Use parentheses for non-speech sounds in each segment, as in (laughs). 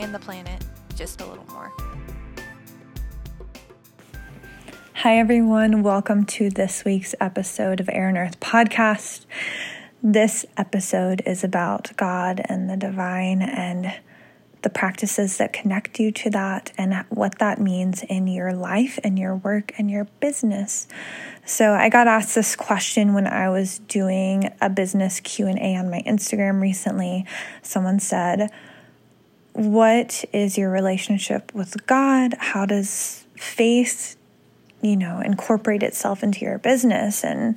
and the planet just a little more. Hi, everyone. Welcome to this week's episode of Air and Earth podcast. This episode is about God and the divine and the practices that connect you to that and what that means in your life and your work and your business. So I got asked this question when I was doing a business Q&A on my Instagram recently. Someone said, "What is your relationship with God? How does faith you know, incorporate itself into your business. And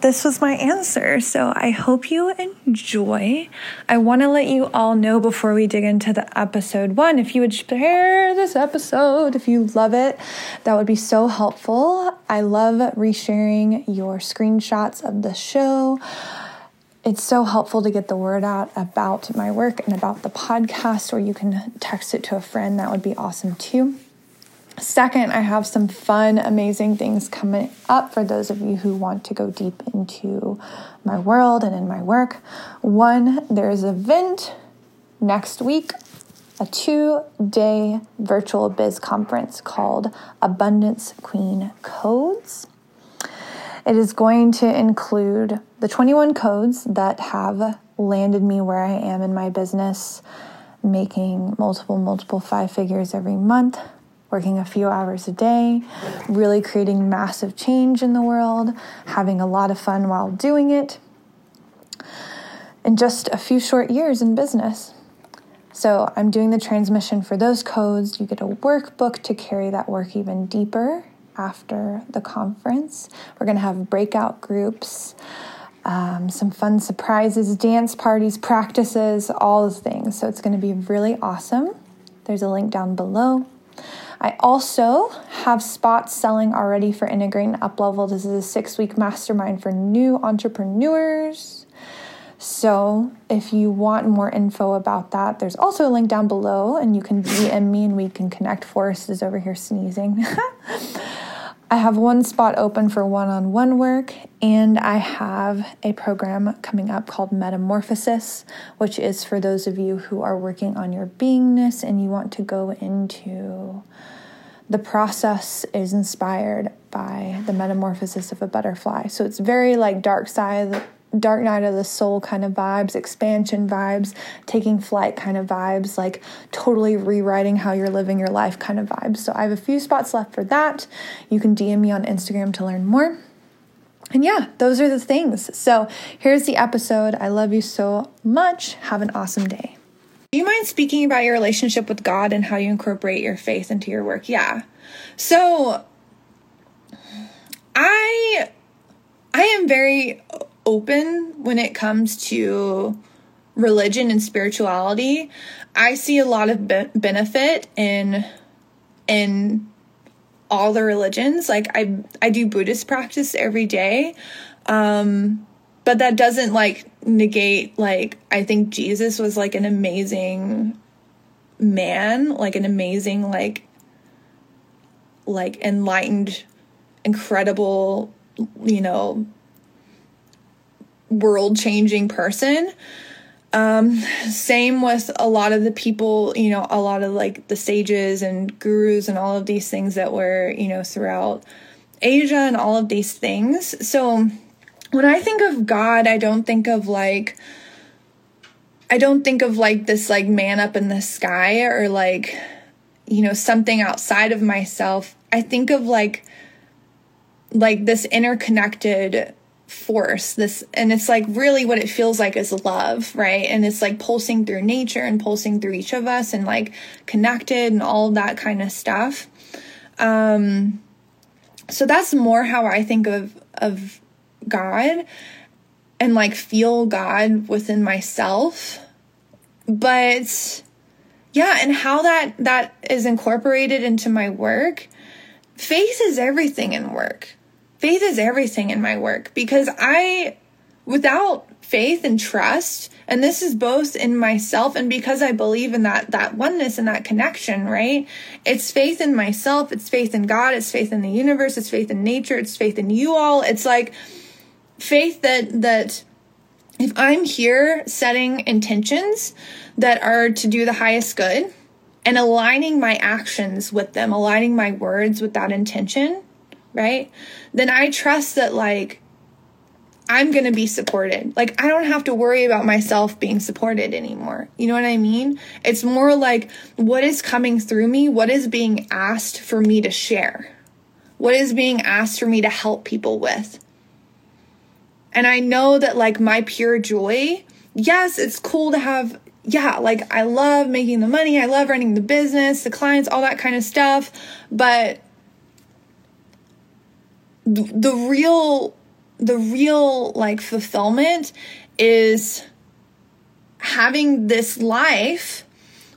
this was my answer. So I hope you enjoy. I want to let you all know before we dig into the episode one, if you would share this episode, if you love it, that would be so helpful. I love resharing your screenshots of the show. It's so helpful to get the word out about my work and about the podcast, or you can text it to a friend. That would be awesome too. Second, I have some fun, amazing things coming up for those of you who want to go deep into my world and in my work. One, there's an event next week, a two day virtual biz conference called Abundance Queen Codes. It is going to include the 21 codes that have landed me where I am in my business, making multiple, multiple five figures every month working a few hours a day, really creating massive change in the world, having a lot of fun while doing it, in just a few short years in business. So, I'm doing the transmission for those codes. You get a workbook to carry that work even deeper after the conference. We're going to have breakout groups. Um, some fun surprises, dance parties, practices, all the things. So it's going to be really awesome. There's a link down below. I also have spots selling already for Integrate and Uplevel. This is a six week mastermind for new entrepreneurs. So, if you want more info about that, there's also a link down below, and you can DM me and we can connect. Forrest is over here sneezing. (laughs) I have one spot open for one on one work, and I have a program coming up called Metamorphosis, which is for those of you who are working on your beingness and you want to go into the process is inspired by the metamorphosis of a butterfly. So it's very like dark side dark night of the soul kind of vibes, expansion vibes, taking flight kind of vibes, like totally rewriting how you're living your life kind of vibes. So I have a few spots left for that. You can DM me on Instagram to learn more. And yeah, those are the things. So here's the episode. I love you so much. Have an awesome day. Do you mind speaking about your relationship with God and how you incorporate your faith into your work? Yeah. So I I am very open when it comes to religion and spirituality. I see a lot of be- benefit in in all the religions. Like I I do Buddhist practice every day. Um but that doesn't like negate like I think Jesus was like an amazing man, like an amazing like like enlightened incredible you know world changing person. Um, same with a lot of the people, you know, a lot of like the sages and gurus and all of these things that were, you know, throughout Asia and all of these things. So when I think of God, I don't think of like, I don't think of like this like man up in the sky or like, you know, something outside of myself. I think of like, like this interconnected force this and it's like really what it feels like is love right and it's like pulsing through nature and pulsing through each of us and like connected and all that kind of stuff um so that's more how i think of of god and like feel god within myself but yeah, and how that that is incorporated into my work. Faith is everything in work. Faith is everything in my work because I without faith and trust and this is both in myself and because i believe in that that oneness and that connection right? It's faith in myself it's faith in god it's faith in the universe it's faith in nature it's faith in you all. It's like faith that that if i'm here setting intentions that are to do the highest good and aligning my actions with them aligning my words with that intention right then i trust that like I'm going to be supported. Like, I don't have to worry about myself being supported anymore. You know what I mean? It's more like what is coming through me, what is being asked for me to share, what is being asked for me to help people with. And I know that, like, my pure joy, yes, it's cool to have, yeah, like, I love making the money, I love running the business, the clients, all that kind of stuff. But the real the real like fulfillment is having this life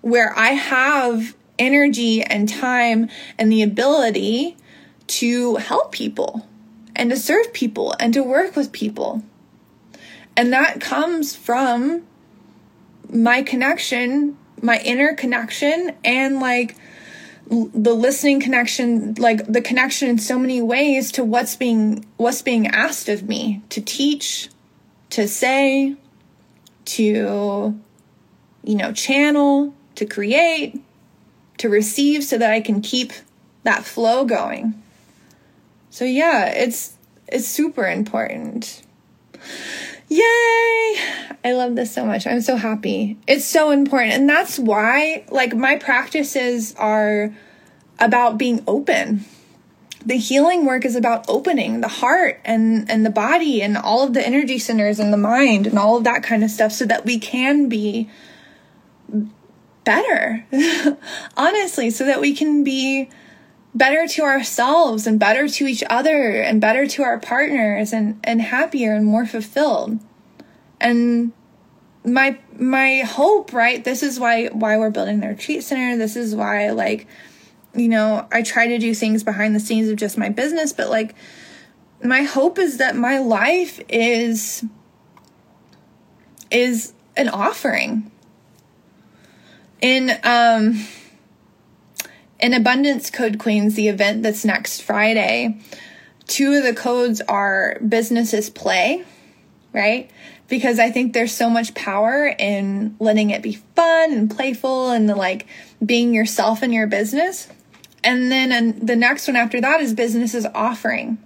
where I have energy and time and the ability to help people and to serve people and to work with people. And that comes from my connection, my inner connection, and like the listening connection like the connection in so many ways to what's being what's being asked of me to teach to say to you know channel to create to receive so that i can keep that flow going. So yeah it's it's super important Yay! I love this so much. I'm so happy. It's so important. And that's why, like, my practices are about being open. The healing work is about opening the heart and, and the body and all of the energy centers and the mind and all of that kind of stuff so that we can be better. (laughs) Honestly, so that we can be better to ourselves and better to each other and better to our partners and, and happier and more fulfilled. And my my hope, right? This is why why we're building the retreat center. This is why like you know, I try to do things behind the scenes of just my business, but like my hope is that my life is is an offering. In um in Abundance Code Queens, the event that's next Friday, two of the codes are businesses play, right? Because I think there's so much power in letting it be fun and playful and the, like being yourself in your business. And then and the next one after that is businesses offering.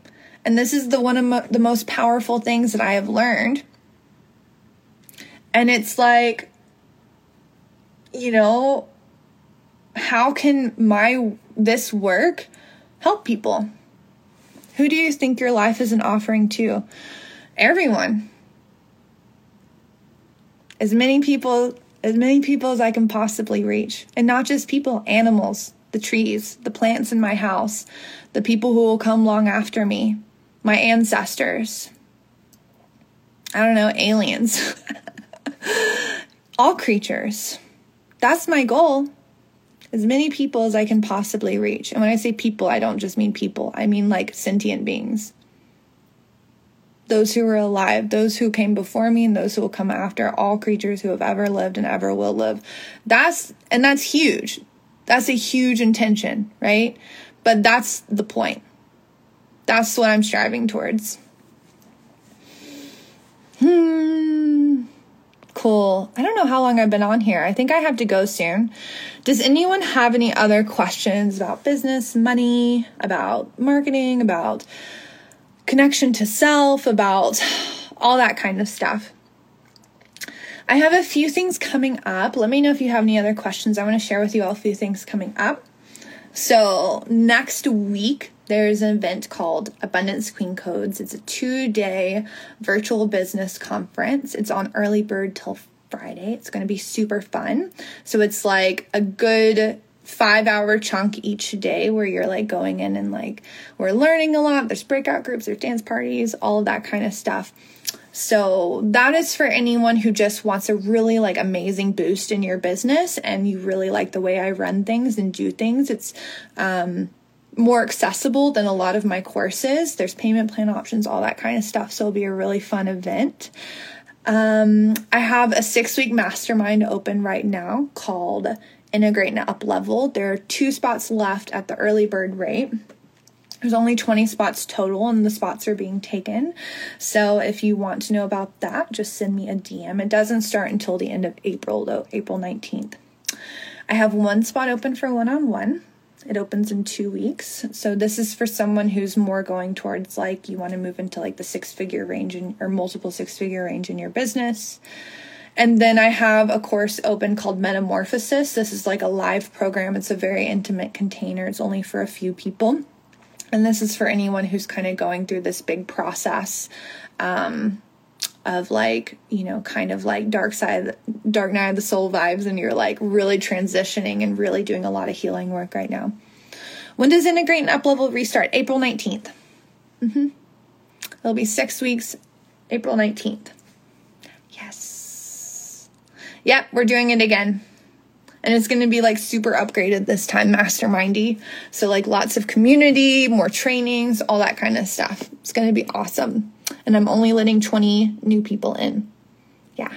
And this is the one of mo- the most powerful things that I have learned. And it's like, you know, how can my this work help people? Who do you think your life is an offering to? Everyone. As many people as many people as I can possibly reach. And not just people, animals, the trees, the plants in my house, the people who will come long after me, my ancestors. I don't know, aliens. (laughs) All creatures. That's my goal as many people as I can possibly reach. And when I say people, I don't just mean people, I mean like sentient beings. Those who are alive, those who came before me, and those who will come after, all creatures who have ever lived and ever will live. That's, and that's huge. That's a huge intention, right? But that's the point. That's what I'm striving towards. Hmm. Cool. I don't know how long I've been on here. I think I have to go soon. Does anyone have any other questions about business, money, about marketing, about connection to self, about all that kind of stuff? I have a few things coming up. Let me know if you have any other questions. I want to share with you all a few things coming up. So, next week, there's an event called Abundance Queen Codes. It's a two day virtual business conference. It's on early bird till Friday. It's going to be super fun. So it's like a good five hour chunk each day where you're like going in and like we're learning a lot. There's breakout groups, there's dance parties, all of that kind of stuff. So that is for anyone who just wants a really like amazing boost in your business and you really like the way I run things and do things. It's um more accessible than a lot of my courses. There's payment plan options, all that kind of stuff. So it'll be a really fun event. Um, I have a six week mastermind open right now called Integrate and Up Level. There are two spots left at the early bird rate. There's only 20 spots total, and the spots are being taken. So, if you want to know about that, just send me a DM. It doesn't start until the end of April, though, April 19th. I have one spot open for one on one. It opens in two weeks. So, this is for someone who's more going towards like you want to move into like the six figure range in, or multiple six figure range in your business. And then I have a course open called Metamorphosis. This is like a live program, it's a very intimate container, it's only for a few people. And this is for anyone who's kind of going through this big process um, of like, you know, kind of like dark side, dark night of the soul vibes, and you're like really transitioning and really doing a lot of healing work right now. When does Integrate and Up Level restart? April 19th. Mm-hmm. It'll be six weeks, April 19th. Yes. Yep, we're doing it again and it's going to be like super upgraded this time mastermindy. So like lots of community more trainings all that kind of stuff. It's going to be awesome. And i'm only letting 20 new people in. Yeah.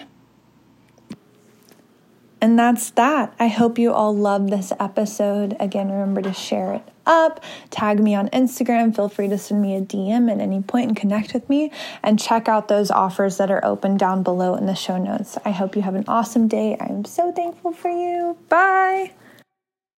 And that's that. I hope you all love this episode. Again, remember to share it up, tag me on Instagram. Feel free to send me a DM at any point and connect with me. And check out those offers that are open down below in the show notes. I hope you have an awesome day. I'm so thankful for you. Bye.